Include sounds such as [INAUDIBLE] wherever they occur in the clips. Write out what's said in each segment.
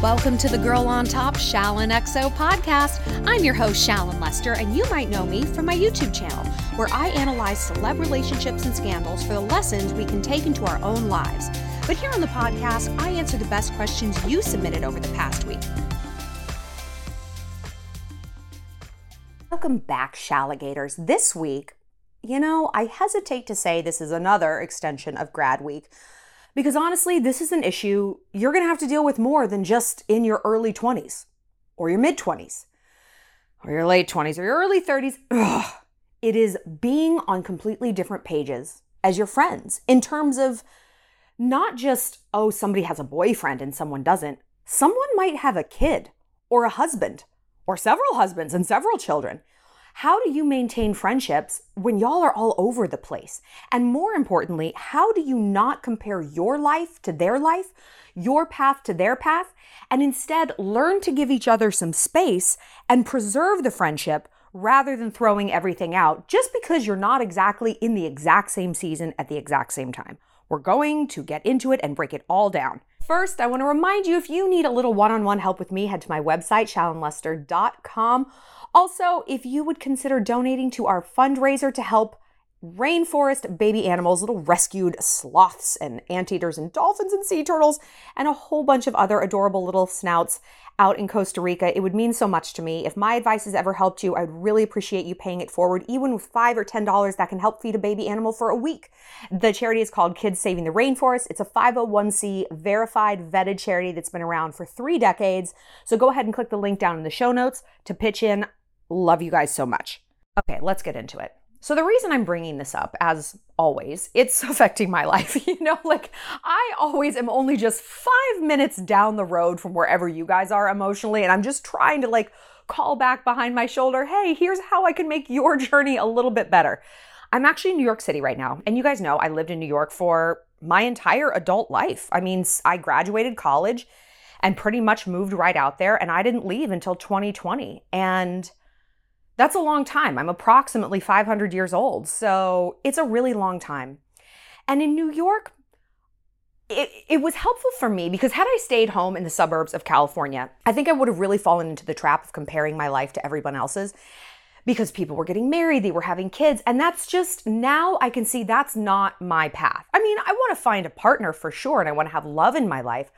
Welcome to the Girl on Top Shallon XO podcast. I'm your host, Shallon Lester, and you might know me from my YouTube channel, where I analyze celeb relationships and scandals for the lessons we can take into our own lives. But here on the podcast, I answer the best questions you submitted over the past week. Welcome back, Shalligators. This week, you know, I hesitate to say this is another extension of grad week because honestly, this is an issue you're going to have to deal with more than just in your early 20s or your mid 20s or your late 20s or your early 30s. Ugh. It is being on completely different pages as your friends in terms of not just, oh, somebody has a boyfriend and someone doesn't. Someone might have a kid or a husband or several husbands and several children. How do you maintain friendships when y'all are all over the place? And more importantly, how do you not compare your life to their life, your path to their path, and instead learn to give each other some space and preserve the friendship rather than throwing everything out just because you're not exactly in the exact same season at the exact same time? We're going to get into it and break it all down. First, I want to remind you if you need a little one on one help with me, head to my website, shallonlester.com. Also, if you would consider donating to our fundraiser to help rainforest baby animals, little rescued sloths and anteaters and dolphins and sea turtles, and a whole bunch of other adorable little snouts out in Costa Rica. It would mean so much to me. If my advice has ever helped you, I would really appreciate you paying it forward, even with five or ten dollars that can help feed a baby animal for a week. The charity is called Kids Saving the Rainforest. It's a 501c verified, vetted charity that's been around for three decades. So go ahead and click the link down in the show notes to pitch in. Love you guys so much. Okay, let's get into it. So, the reason I'm bringing this up, as always, it's [LAUGHS] affecting my life. [LAUGHS] You know, like I always am only just five minutes down the road from wherever you guys are emotionally, and I'm just trying to like call back behind my shoulder hey, here's how I can make your [LAUGHS] journey a little bit better. I'm actually in New York City right now, and you guys know I lived in New York for my entire adult life. I mean, I graduated college and pretty much moved right out there, and I didn't leave until 2020. And that's a long time. I'm approximately 500 years old. So it's a really long time. And in New York, it, it was helpful for me because had I stayed home in the suburbs of California, I think I would have really fallen into the trap of comparing my life to everyone else's because people were getting married, they were having kids, and that's just now I can see that's not my path. I mean, I want to find a partner for sure and I want to have love in my life.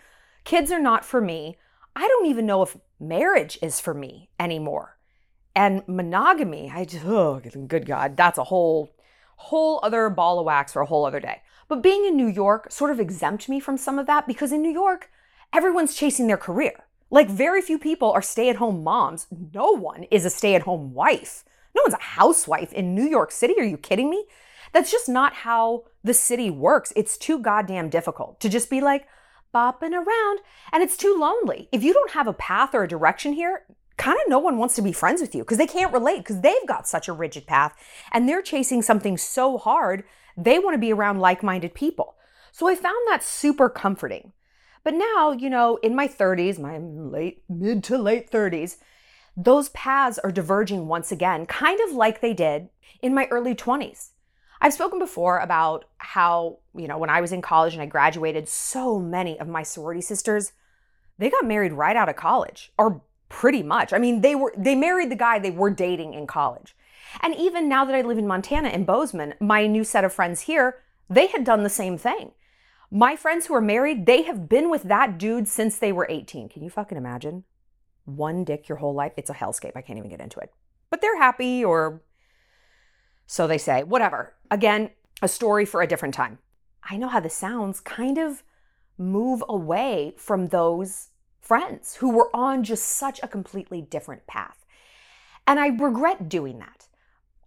Kids are not for me. I don't even know if marriage is for me anymore. And monogamy, I just, oh, good God, that's a whole, whole other ball of wax for a whole other day. But being in New York sort of exempt me from some of that because in New York, everyone's chasing their career. Like, very few people are stay at home moms. No one is a stay at home wife. No one's a housewife in New York City. Are you kidding me? That's just not how the city works. It's too goddamn difficult to just be like bopping around and it's too lonely. If you don't have a path or a direction here, kind of no one wants to be friends with you because they can't relate because they've got such a rigid path and they're chasing something so hard, they want to be around like minded people. So I found that super comforting. But now, you know, in my 30s, my late, mid to late 30s, those paths are diverging once again, kind of like they did in my early 20s. I've spoken before about how, you know, when I was in college and I graduated, so many of my sorority sisters, they got married right out of college or pretty much. I mean, they were they married the guy they were dating in college. And even now that I live in Montana in Bozeman, my new set of friends here, they had done the same thing. My friends who are married, they have been with that dude since they were 18. Can you fucking imagine? One dick your whole life? It's a hellscape. I can't even get into it. But they're happy, or so they say. Whatever. Again, a story for a different time. I know how this sounds, kind of move away from those friends who were on just such a completely different path. And I regret doing that.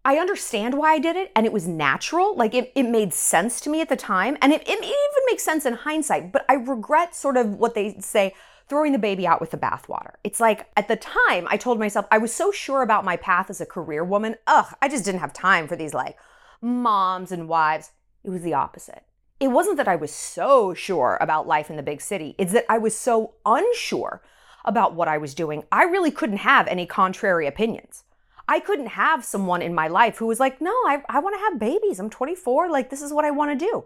I understand why I did it and it was natural. Like it, it made sense to me at the time. And it, it even makes sense in hindsight. But I regret sort of what they say throwing the baby out with the bathwater. It's like at the time, I told myself I was so sure about my path as a career woman. Ugh, I just didn't have time for these like moms and wives. It was the opposite. It wasn't that I was so sure about life in the big city, it's that I was so unsure about what I was doing. I really couldn't have any contrary opinions. I couldn't have someone in my life who was like, no, I, I want to have babies. I'm 24. Like, this is what I want to do.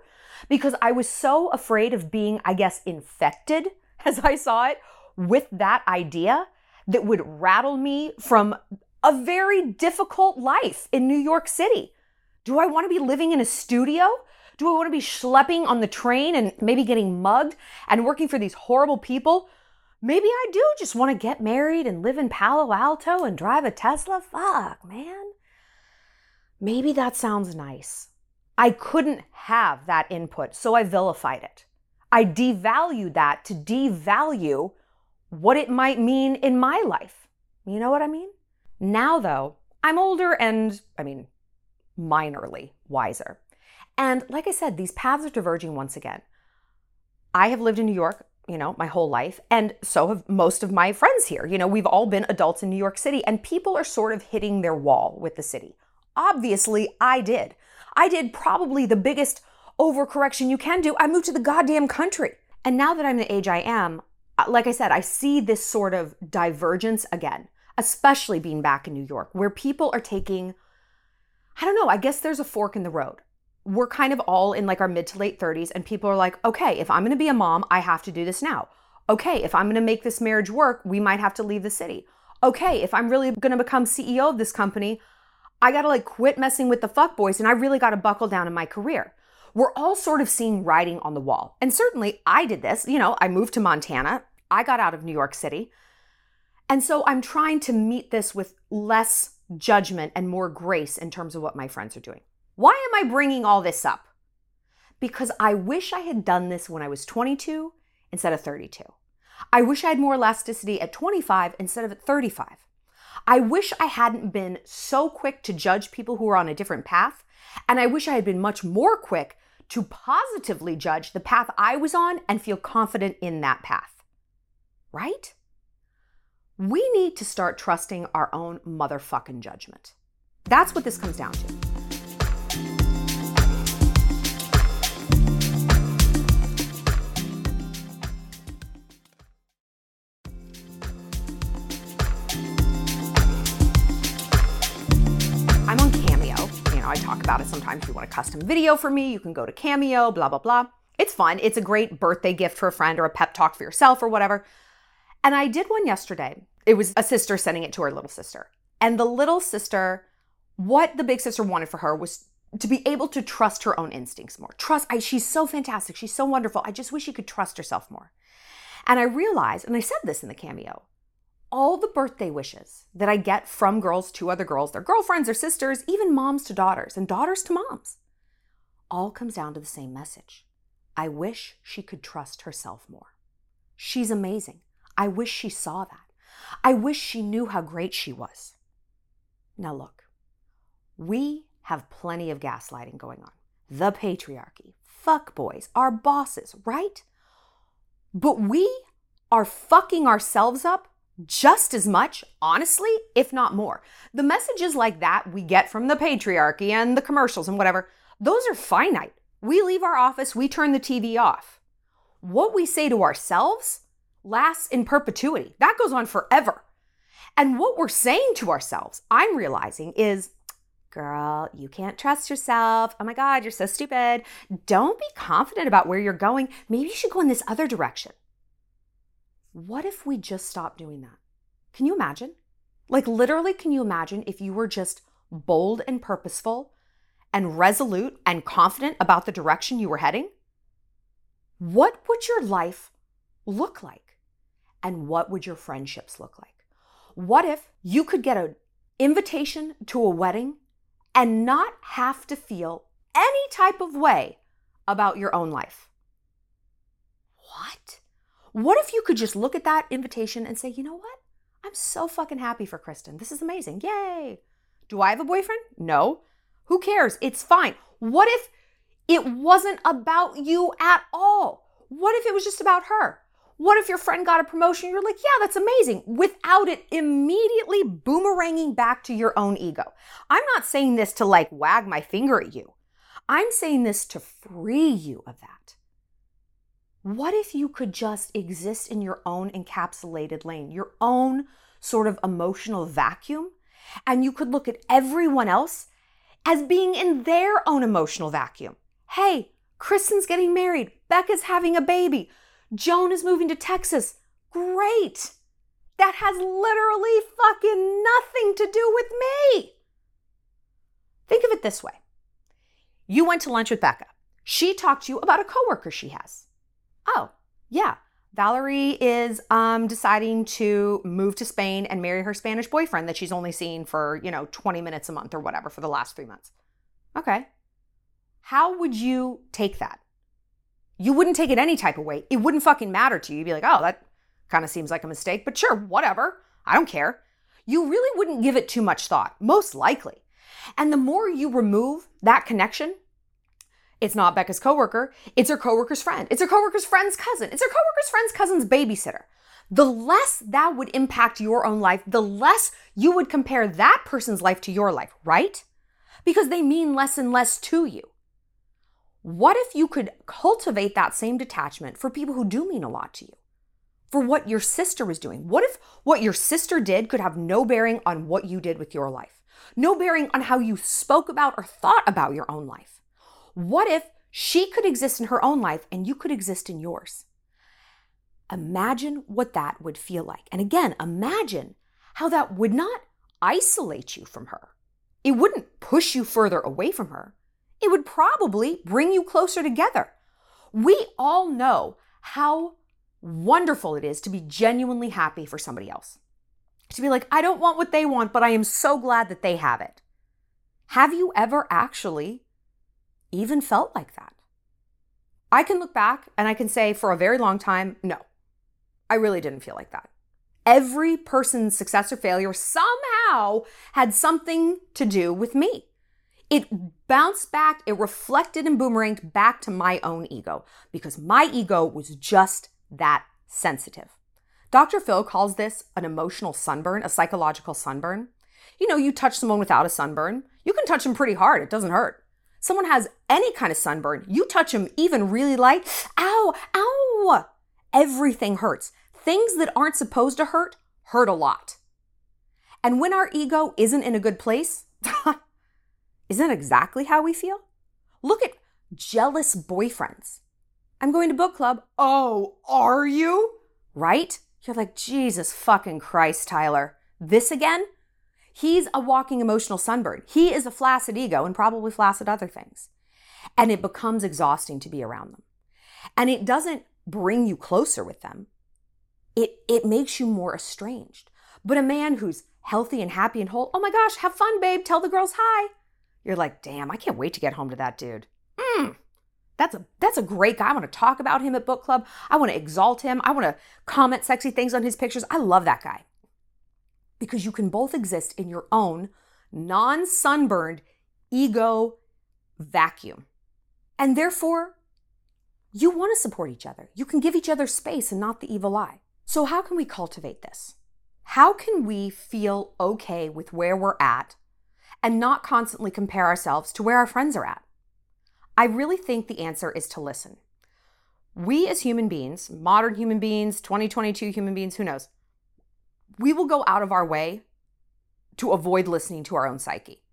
Because I was so afraid of being, I guess, infected, [LAUGHS] as I saw it, with that idea that would rattle me from a very difficult life in New York City. Do I want to be living in a studio? Do I want to be schlepping on the train and maybe getting mugged and working for these horrible people Maybe I do just want to get married and live in Palo Alto and drive a Tesla. Fuck, man. Maybe that sounds nice. I couldn't have that input, so I vilified it. I devalued that to devalue what it might mean in my life. You know what I mean? Now, though, I'm older and, I mean, minorly wiser. And like I said, these paths are diverging once again. I have lived in New York you know, my whole life. And so have most of my friends here. You know, we've all been adults in New York City, and people are sort of hitting their wall with the city. Obviously, I did. I did probably the biggest overcorrection you can do. I moved to the goddamn country. And now that I'm the age I am, uh, like I said, I see this sort of divergence again, especially being back in New York, where people are taking, I don't know, I guess there's a fork in the road we're kind of all in like our mid to late 30s, and people are like, okay, if I'm gonna be a mom, I have to do this now. Okay, if I'm gonna make this marriage work, we might have to leave the city. Okay, if I'm really gonna become CEO of this company, I gotta like quit messing with the fuck boys and I really gotta buckle down in my career. We're all sort of seeing writing on the wall. And certainly I did this. You know, I moved to Montana, I got out of New York City. And so I'm trying to meet this with less judgment and more grace in terms of what my friends are doing. Why am I bringing all this up? Because I wish I had done this when I was 22 instead of 32. I wish I had more elasticity at 25 instead of at 35. I wish I hadn't been so quick to judge people who are on a different path. And I wish I had been much more quick to positively judge the path I was on and feel confident in that path. Right? We need to start trusting our own motherfucking judgment. That's what this comes down to. About it sometimes. If you want a custom video for me, you can go to Cameo, blah, blah, blah. It's fun. It's a great birthday gift for a friend or a pep talk for yourself or whatever. And I did one yesterday. It was a sister sending it to her little sister. And the little sister, what the big sister wanted for her was to be able to trust her own instincts more. Trust, I, she's so fantastic. She's so wonderful. I just wish she could trust herself more. And I realized, and I said this in the cameo, all the birthday wishes that I get from girls to other girls, their girlfriends their sisters, even moms to daughters and daughters to moms, all comes down to the same message. I wish she could trust herself more. She's amazing. I wish she saw that. I wish she knew how great she was. Now, look, we have plenty of gaslighting going on. The patriarchy, fuck boys, our bosses, right? But we are fucking ourselves up just as much, honestly, if not more. The messages like that we get from the patriarchy and the commercials and whatever, those are finite. We leave our office, we turn the TV off. What we say to ourselves lasts in perpetuity. That goes on forever. And what we're saying to ourselves, I'm realizing, is girl, you can't trust yourself. Oh my God, you're so stupid. Don't be confident about where you're going. Maybe you should go in this other direction. What if we just stopped doing that? Can you imagine? Like, literally, can you imagine if you were just bold and purposeful and resolute and confident about the direction you were heading? what would your life look like? And what would your friendships look like? What if you could get an invitation to a wedding and not have to feel any type of way about your own life? What? If you could just look at that invitation and say, you know what? I'm so fucking happy for Kristen. This is amazing. Yay. Do I have a boyfriend? No. Who cares? It's fine. What if it wasn't about you at all? What if it was just about her? What if your friend got a promotion? You're like, yeah, that's amazing, without it immediately boomeranging back to your own ego. I'm not saying this to like wag my finger at you. I'm saying this to free you of that. What if you could just exist in your own encapsulated lane, your own sort of emotional vacuum, and you could look at everyone else as being in their own emotional vacuum? Hey, Kristen's getting married. Becca's having a baby. Joan is moving to Texas. Great. That has literally fucking nothing to do with me. Think of it this way you went to lunch with Becca. She talked to you about a coworker she has. Oh, yeah. Valerie is um, deciding to move to Spain and marry her Spanish boyfriend that she's only seen for, you know, 20 minutes a month or whatever for the last three months. Okay. How would you take that? You wouldn't take it any type of way. It wouldn't fucking matter to you. You'd be like, oh, that kind of seems like a mistake, but sure, whatever. I don't care. You really wouldn't give it too much thought, most likely. And the more you remove that connection, it's not Becca's coworker, it's her coworker's friend. It's her coworker's friend's cousin. It's her coworker's friend's cousin's babysitter. The less that would impact your own life, the less you would compare that person's life to your life, right? Because they mean less and less to you. What if you could cultivate that same detachment for people who do mean a lot to you? For what your sister was doing? What if what your sister did could have no bearing on what you did with your life? No bearing on how you spoke about or thought about your own life? What if she could exist in her own life and you could exist in yours? Imagine what that would feel like. And again, imagine how that would not isolate you from her. It wouldn't push you further away from her it would probably bring you closer together. We all know how wonderful it is to be genuinely happy for somebody else. To be like, I don't want what they want, but I am so glad that they have it. Have you ever actually even felt like that? I can look back and I can say for a very long time, no, I really didn't feel like that. Every person's success or failure somehow had something to do with me. It bounced back, it reflected and boomeranged back to my own ego because my ego was just that sensitive. Dr. Phil calls this an emotional sunburn, a psychological sunburn. You know, you touch someone without a sunburn, you can touch them pretty hard, it doesn't hurt. Someone has any kind of sunburn, you touch them even really light, ow, ow, everything hurts. Things that aren't supposed to hurt hurt a lot. And when our ego isn't in a good place, [LAUGHS] Isn't exactly how we feel? Look at jealous boyfriends. I'm going to book club. Oh, are you? Right? You're like, Jesus fucking Christ, Tyler. This again? He's a walking emotional sunburn. He is a flaccid ego and probably flaccid other things. And it becomes exhausting to be around them. And it doesn't bring you closer with them. It, it makes you more estranged. But a man who's healthy and happy and whole, oh my gosh, have fun, babe. Tell the girls hi you're like, damn, I can't wait to get home to that dude. Mm, that's a that's a great guy. I want to talk about him at book club. I want to exalt him. I want to comment sexy things on his pictures. I love that guy. Because you can both exist in your own non-sunburned ego vacuum. And therefore, you want to support each other. You can give each other space and not the evil eye. So how can we cultivate this? How can we feel okay with where we're at and not constantly compare ourselves to where our friends are at? I really think the answer is to listen. We as human beings, modern human beings, 2022 human beings, who knows, we will go out of our way to avoid listening to our own psyche,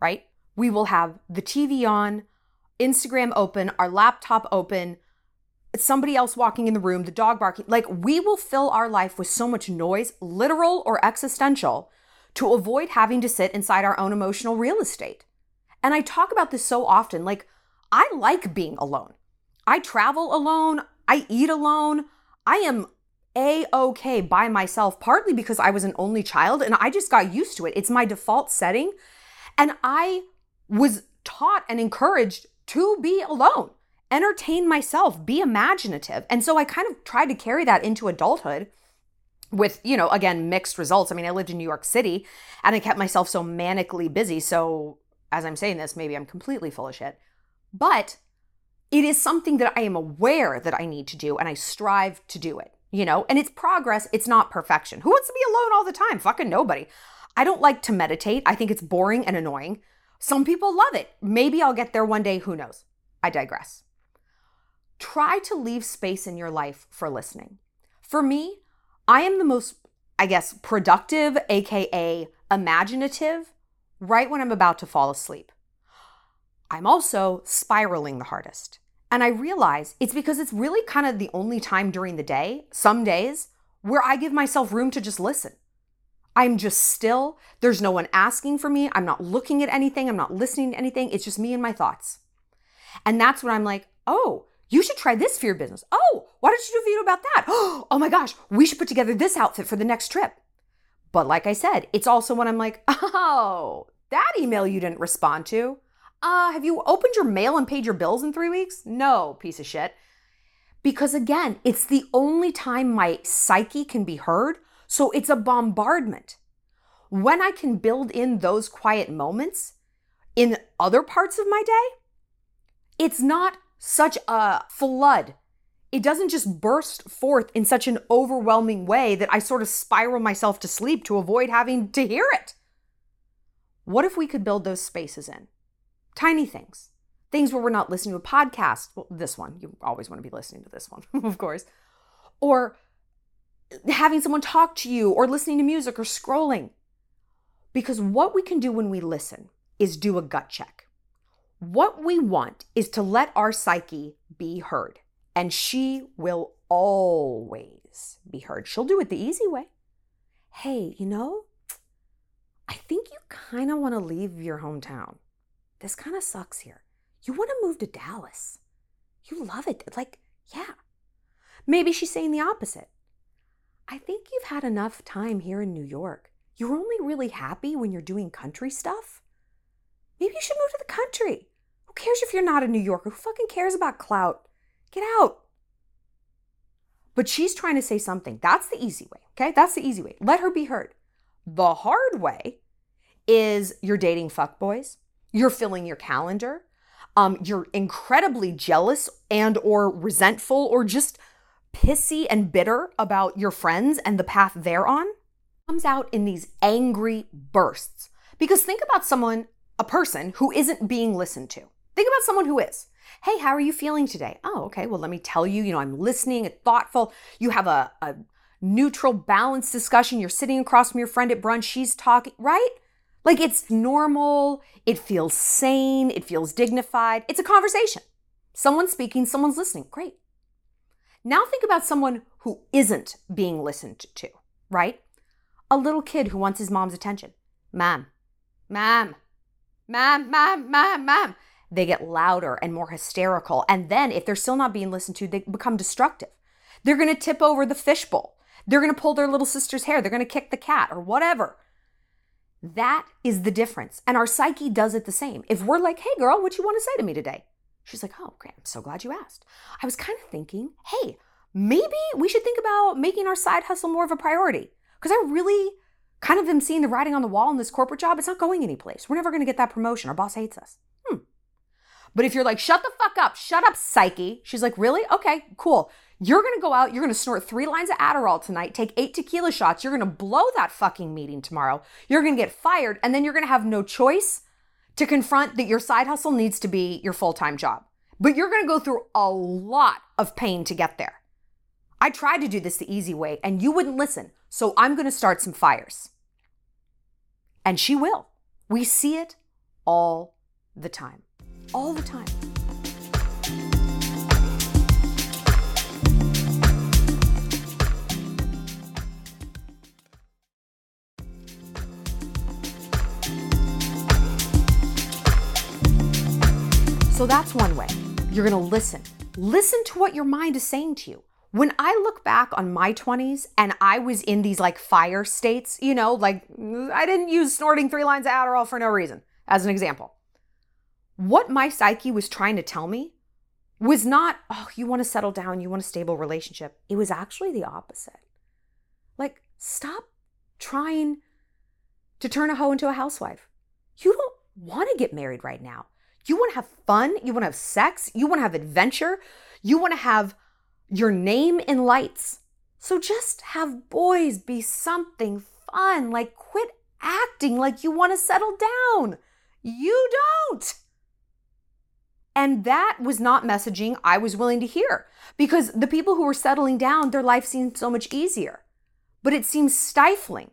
right? We will have the TV on, Instagram open, our laptop open, somebody else walking in the room, the dog barking. Like we will fill our life with so much noise, literal or existential, to avoid having to sit inside our own emotional real estate. And I talk about this so often. Like, I like being alone. I travel alone, I eat alone. I am a okay by myself, partly because I was an only child and I just got used to it. It's my default setting. And I was taught and encouraged to be alone, entertain myself, be imaginative. And so I kind of tried to carry that into adulthood with, you know, again, mixed results. I mean, I lived in New York City and I kept myself so manically busy. So as I'm saying this, maybe I'm completely full of shit. But it is something that I am aware that I need to do and I strive to do it, you know? And it's progress, it's not perfection. Who wants to be alone all the time? Fucking nobody. I don't like to meditate. I think it's boring and annoying. Some people love it. Maybe I'll get there one day, who knows? I digress. Try to leave space in your life for listening. For me, I am the most, I guess, productive, AKA imaginative, right when I'm about to fall asleep. I'm also spiraling the hardest. And I realize it's because it's really kind of the only time during the day, some days, where I give myself room to just listen. I'm just still. There's no one asking for me. I'm not looking at anything. I'm not listening to anything. It's just me and my thoughts. And that's when I'm like, oh, you should try this your business. Oh, why don't you do a video about that? [GASPS] Oh my gosh, we should put together this outfit for the next trip. But like I said, it's also when I'm like, [LAUGHS] oh, that email you didn't respond to. Uh, have you opened your mail and paid your bills in three weeks? No, piece of shit. Because again, it's the only time my psyche can be heard. So it's a bombardment. When I can build in those quiet moments in other parts of my day, it's not such a flood. It doesn't just burst forth in such an overwhelming way that I sort of spiral myself to sleep to avoid having to hear it. What if we could build those spaces in? Tiny things. Things where we're not listening to a podcast. Well, this one, you always want to be listening to this one, [LAUGHS] of course. Or having someone talk to you, or listening to music, or scrolling. Because what we can do when we listen is do a gut check. What we want is to let our psyche be heard, and she will always be heard. She'll do it the easy way. Hey, you know, I think you kind of want to leave your hometown this kind of sucks here. You want to move to Dallas. You love it. Like, yeah. Maybe she's saying the opposite. I think you've had enough time here in New York. You're only really happy when you're doing country stuff. Maybe you should move to the country. Who cares if you're not a New Yorker? Who fucking cares about clout? Get out. But she's trying to say something. That's the easy way, okay? That's the easy way. Let her be heard. The hard way is you're dating fuckboys you're filling your calendar, um, you're incredibly jealous and or resentful or just pissy and bitter about your friends and the path they're on comes out in these angry bursts. Because think about someone, a person who isn't being listened to. Think about someone who is. Hey, how are you feeling today? Oh, okay. Well, let me tell you, you know, I'm listening, and thoughtful. You have a, a neutral, balanced discussion. You're sitting across from your friend at brunch. She's talking, right? Like it's normal, it feels sane, it feels dignified. It's a conversation. Someone's speaking, someone's listening. Great. Now think about someone who isn't being listened to, right? A little kid who wants his mom's attention. Mom, mom, mom, mom, mom. They get louder and more hysterical. And then if they're still not being listened to, they become destructive. They're going to tip over the fishbowl. They're going to pull their little sister's hair. They're going to kick the cat or whatever. That is the difference. And our psyche does it the same. If we're like, hey, girl, what you want to say to me today? She's like, oh, great. I'm so glad you asked. I was kind of thinking, hey, maybe we should think about making our side hustle more of a priority. Because I really kind of am seeing the writing on the wall in this corporate job. It's not going anyplace. We're never going to get that promotion. Our boss hates us. Hmm. But if you're like, shut the fuck up, shut up, psyche, she's like, really? Okay, cool. You're gonna go out, you're gonna snort three lines of Adderall tonight, take eight tequila shots, you're gonna blow that fucking meeting tomorrow. You're gonna get fired, and then you're gonna have no choice to confront that your side hustle needs to be your full time job. But you're gonna go through a lot of pain to get there. I tried to do this the easy way, and you wouldn't listen, so I'm gonna start some fires. And she will. We see it all the time. All the time. So that's one way. You're going to listen. listen to what your mind is saying to you. When I look back on my 20s and I was in these like fire states, you know, like I didn't use snorting three lines of Adderall for no reason, as an example. What my psyche was trying to tell me was not, oh, you want to settle down, you want a stable relationship. It was actually the opposite. Like, stop trying to turn a hoe into a housewife. You don't want to get married right now. You want to have fun. You want to have sex. You want to have adventure. You want to have your name in lights. So just have boys be something fun. Like, quit acting like you want to settle down. You don't. And that was not messaging I was willing to hear because the people who were settling down, their life seemed so much easier. But it seems stifling.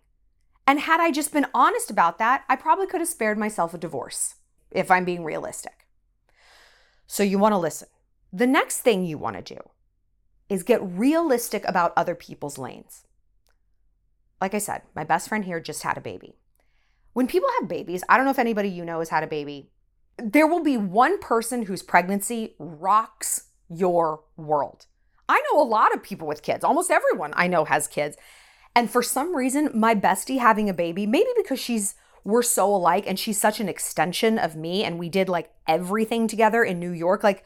And had I just been honest about that, I probably could have spared myself a divorce, if I'm being realistic. So you want to listen. The next thing you want to do is get realistic about other people's lanes. Like I said, my best friend here just had a baby. When people have babies, I don't know if anybody you know has had a baby there will be one person whose pregnancy rocks your world. I know a lot of people with kids. Almost everyone I know has kids. And for some reason, my bestie having a baby, maybe because she's we're so alike and she's such an extension of me and we did like everything together in New York, like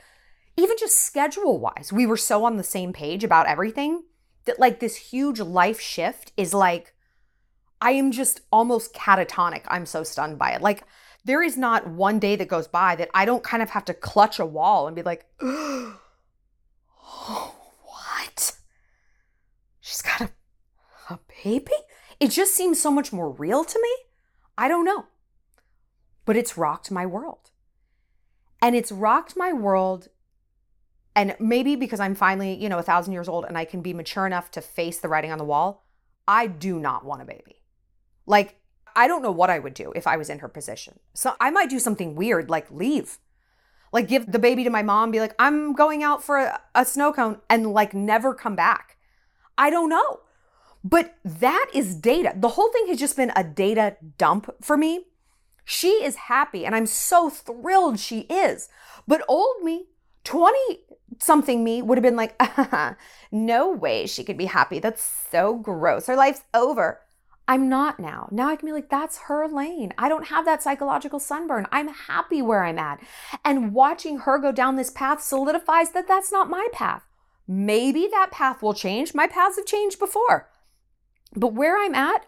even just schedule wise, we were so on the same page about everything that like this huge life shift is like I am just almost catatonic. I'm so stunned by it. Like there is not one day that goes by that I don't kind of have to clutch a wall and be like, oh, [GASPS] what? She's got a, a baby? It just seems so much more real to me. I don't know. But it's rocked my world. And it's rocked my world. And maybe because I'm finally, you know, a thousand years old and I can be mature enough to face the writing on the wall, I do not want a baby. Like, I don't know what I would do if I was in her position. So I might do something weird like leave. Like give the baby to my mom, be like, I'm going out for a, a snow cone and like never come back. I don't know. But that is data. The whole thing has just been a data dump for me. She is happy and I'm so thrilled she is. But old me, 20 something me would have been like, [LAUGHS] uh-huh, no way she could be happy. That's so gross. Her life's over. I'm not now. Now I can be like, that's her lane. I don't have that psychological sunburn. I'm happy where I'm at. And watching her go down this path solidifies that that's not my path. Maybe that path will change. My paths have changed before. But where I'm at,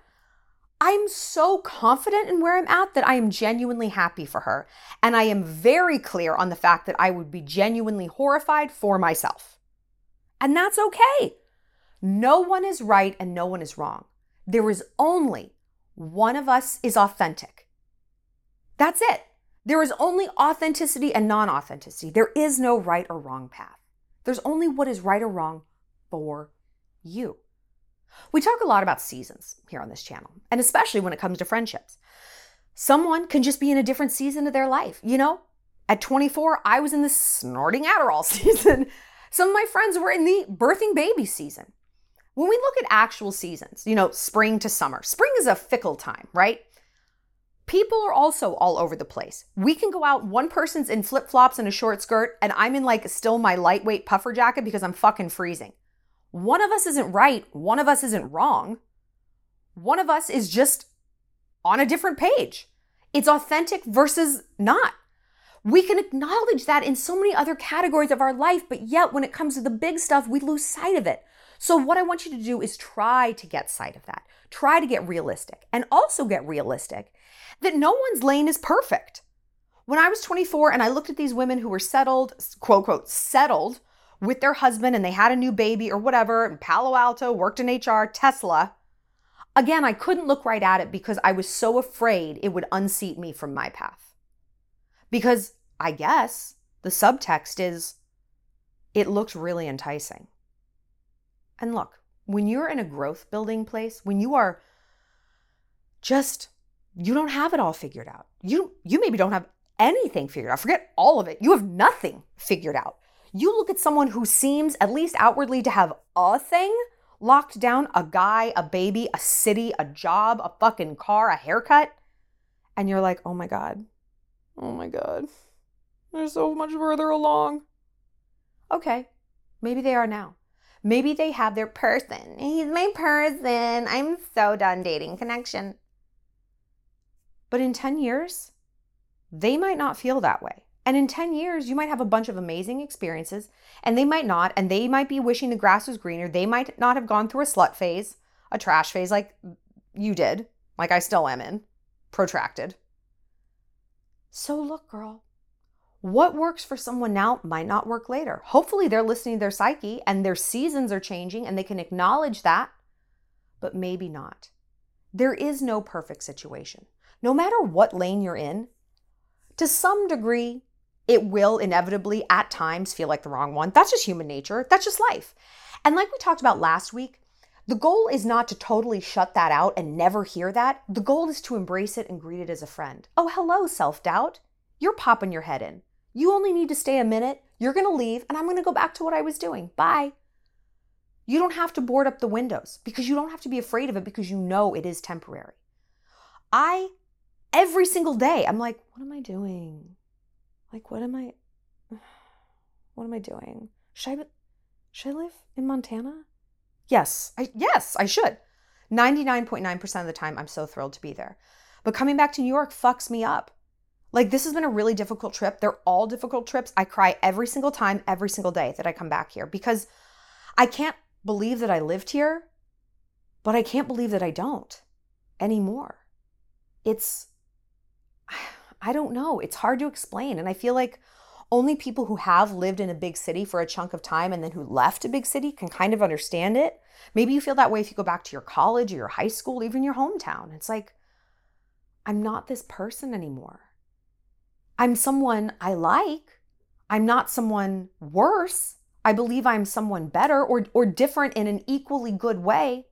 I'm so confident in where I'm at that I am genuinely happy for her. And I am very clear on the fact that I would be genuinely horrified for myself. And that's okay. No one is right and no one is wrong. There is only one of us is authentic. That's it. There is only authenticity and non authenticity. There is no right or wrong path. There's only what is right or wrong for you. We talk a lot about seasons here on this channel, and especially when it comes to friendships. Someone can just be in a different season of their life. You know, at 24, I was in the snorting Adderall [LAUGHS] season. Some of my friends were in the birthing baby season. When we look at actual seasons, you know, spring to summer, spring is a fickle time, right? People are also all over the place. We can go out, one person's in flip flops and a short skirt, and I'm in like still my lightweight puffer jacket because I'm fucking freezing. One of us isn't right, one of us isn't wrong. One of us is just on a different page. It's authentic versus not. We can acknowledge that in so many other categories of our life, but yet when it comes to the big stuff, we lose sight of it. So, what I want you to do is try to get sight of that. Try to get realistic and also get realistic that no one's lane is perfect. When I was 24 and I looked at these women who were settled, quote, quote, settled with their husband and they had a new baby or whatever, in Palo Alto, worked in HR, Tesla, again, I couldn't look right at it because I was so afraid it would unseat me from my path. Because I guess the subtext is it looked really enticing. And look, when you're in a growth building place, when you are just you don't have it all figured out. You you maybe don't have anything figured out. Forget all of it. You have nothing figured out. You look at someone who seems at least outwardly to have a thing locked down, a guy, a baby, a city, a job, a fucking car, a haircut, and you're like, "Oh my god. Oh my god. They're so much further along." Okay, maybe they are now. Maybe they have their person. He's my person. I'm so done dating connection. But in 10 years, they might not feel that way. And in 10 years, you might have a bunch of amazing experiences, and they might not, and they might be wishing the grass was greener. They might not have gone through a slut phase, a trash phase like you did, like I still am in, protracted. So, look, girl, what works for someone now might not work later. Hopefully, they're listening to their psyche and their seasons are changing and they can acknowledge that, but maybe not. There is no perfect situation. No matter what lane you're in, to some degree, it will inevitably at times feel like the wrong one. That's just human nature. That's just life. And like we talked about last week, the goal is not to totally shut that out and never hear that. The goal is to embrace it and greet it as a friend. Oh, hello, self doubt. You're popping your head in. You only need to stay a minute. You're going to leave, and I'm going to go back to what I was doing. Bye. You don't have to board up the windows because you don't have to be afraid of it because you know it is temporary. I, every single day, I'm like, what am I doing? Like, what am I, [SIGHS] what am I doing? Should I, should I live in Montana? Yes, I, yes, I should. 99.9% of the time, I'm so thrilled to be there. But coming back to New York fucks me up like, this has been a really difficult trip. They're all difficult trips. I cry every single time, every single day that I come back here because I can't believe that I lived here, but I can't believe that I don't anymore. It's, [SIGHS] I don't know. It's hard to explain. And I feel like only people who have lived in a big city for a chunk of time and then who left a big city can kind of understand it. Maybe you feel that way if you go back to your college or your high school, even your hometown. It's like, I'm not this person anymore. I'm someone I like. I'm not someone worse. I believe I'm someone better or, or different in an equally good way.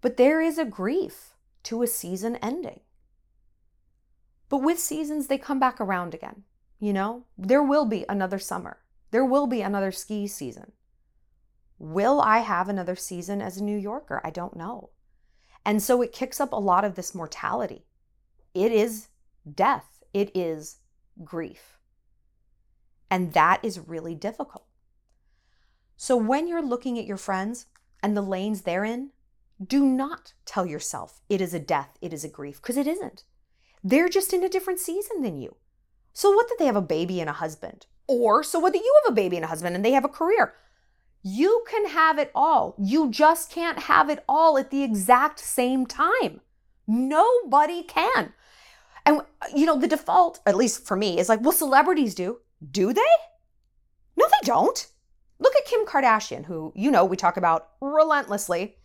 But there is a grief to a season ending. But with seasons, they come back around again. You know, there will be another summer, there will be another ski season. Will I have another season as a New Yorker? I don't know. And so it kicks up a lot of this mortality. It is death, it is grief. And that is really difficult. So when you're looking at your friends and the lanes they're in, do not tell yourself it is a death, it is a grief, because it isn't. They're just in a different season than you. So what that they have a baby and a husband? Or so what that you have a baby and a husband and they have a career? You can have it all. You just can't have it all at the exact same time. Nobody can. And, you know, the default, at least for me, is like, well, celebrities do. Do they? No, they don't. Look at Kim Kardashian, who, you know, we talk about relentlessly.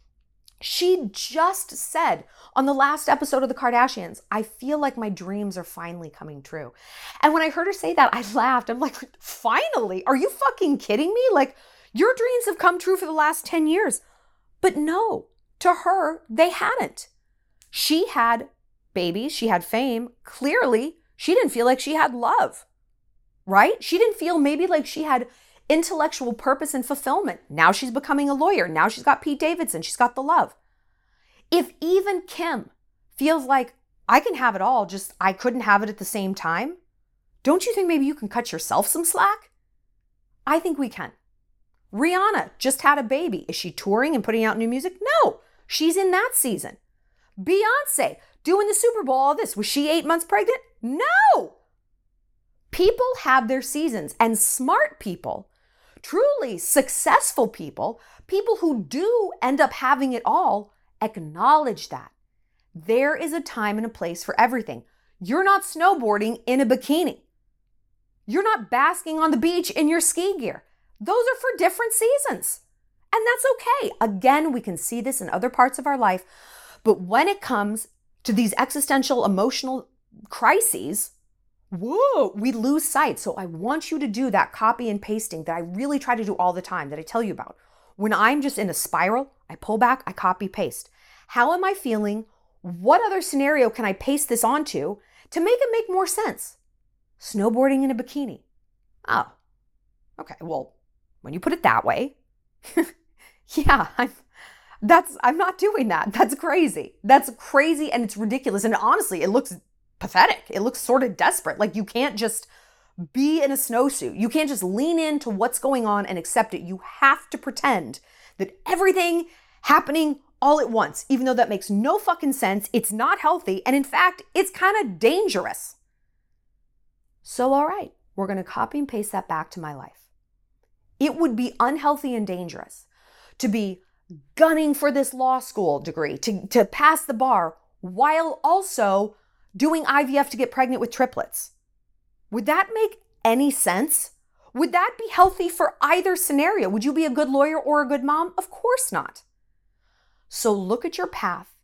She just said on the last episode of The Kardashians, I feel like my dreams are finally coming true. And when I heard her say that, I laughed. I'm like, finally? Are you fucking kidding me? Like, your dreams have come true for the last 10 years. But no, to her, they hadn't. She had babies, she had fame. Clearly, she didn't feel like she had love, right? She didn't feel maybe like she had intellectual purpose and fulfillment. Now she's becoming a lawyer. Now she's got Pete Davidson. She's got the love. If even Kim feels like I can have it all, just I couldn't have it at the same time, don't you think maybe you can cut yourself some slack? I think we can. Rihanna just had a baby. Is she touring and putting out new music? No, she's in that season. Beyonce doing the Super Bowl, all this. Was she eight months pregnant? No! People have their seasons, and smart people, truly successful people, people who do end up having it all, acknowledge that. There is a time and a place for everything. You're not snowboarding in a bikini. You're not basking on the beach in your ski gear. Those are for different seasons. And that's okay. Again, we can see this in other parts of our life. But when it comes to these existential emotional crises, whoa, we lose sight. So I want you to do that copy and pasting that I really try to do all the time that I tell you about. When I'm just in a spiral, I pull back, I copy paste. How am I feeling? What other scenario can I paste this onto to make it make more sense? Snowboarding in a bikini. Oh, okay. Well, when you put it that way, [LAUGHS] yeah, I'm that's, I'm not doing that. That's crazy. That's crazy and it's ridiculous. And honestly, it looks pathetic. It looks sort of desperate. Like you can't just be in a snowsuit. You can't just lean into what's going on and accept it. You have to pretend that everything happening all at once, even though that makes no fucking sense. It's not healthy. And in fact, it's kind of dangerous. So, all right, we're going to copy and paste that back to my life. It would be unhealthy and dangerous to be gunning for this law school degree, to, to pass the bar, while also doing IVF to get pregnant with triplets. Would that make any sense? Would that be healthy for either scenario? Would you be a good lawyer or a good mom? Of course not. So look at your path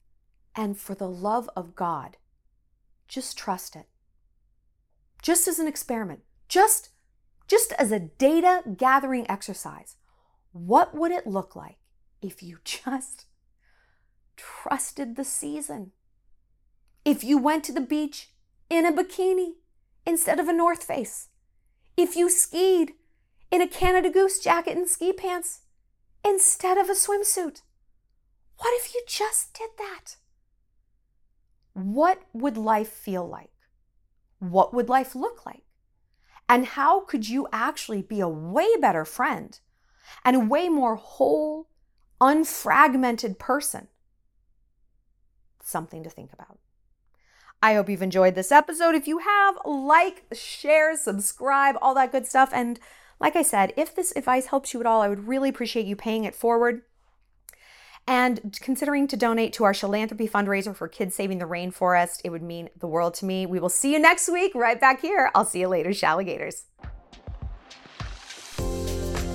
and for the love of God, just trust it. Just as an experiment, just just as a data gathering exercise. What would it look like if you [LAUGHS] just trusted the season? If you went to the beach in a bikini instead of a North Face? If you skied in a Canada Goose jacket and ski pants instead of a swimsuit? What if you just did that? What would life feel like? What would life look like? And how could you actually be a way better friend and a way more whole, unfragmented person? Something to think about. I hope you've enjoyed this episode. If you have, like, share, subscribe, all that good stuff. And like I said, if this advice helps you at all, I would really appreciate you paying it forward and considering to donate to our philanthropy fundraiser for kids saving the rainforest. It would mean the world to me. We will see you next week right back here. I'll see you later, Shalligators.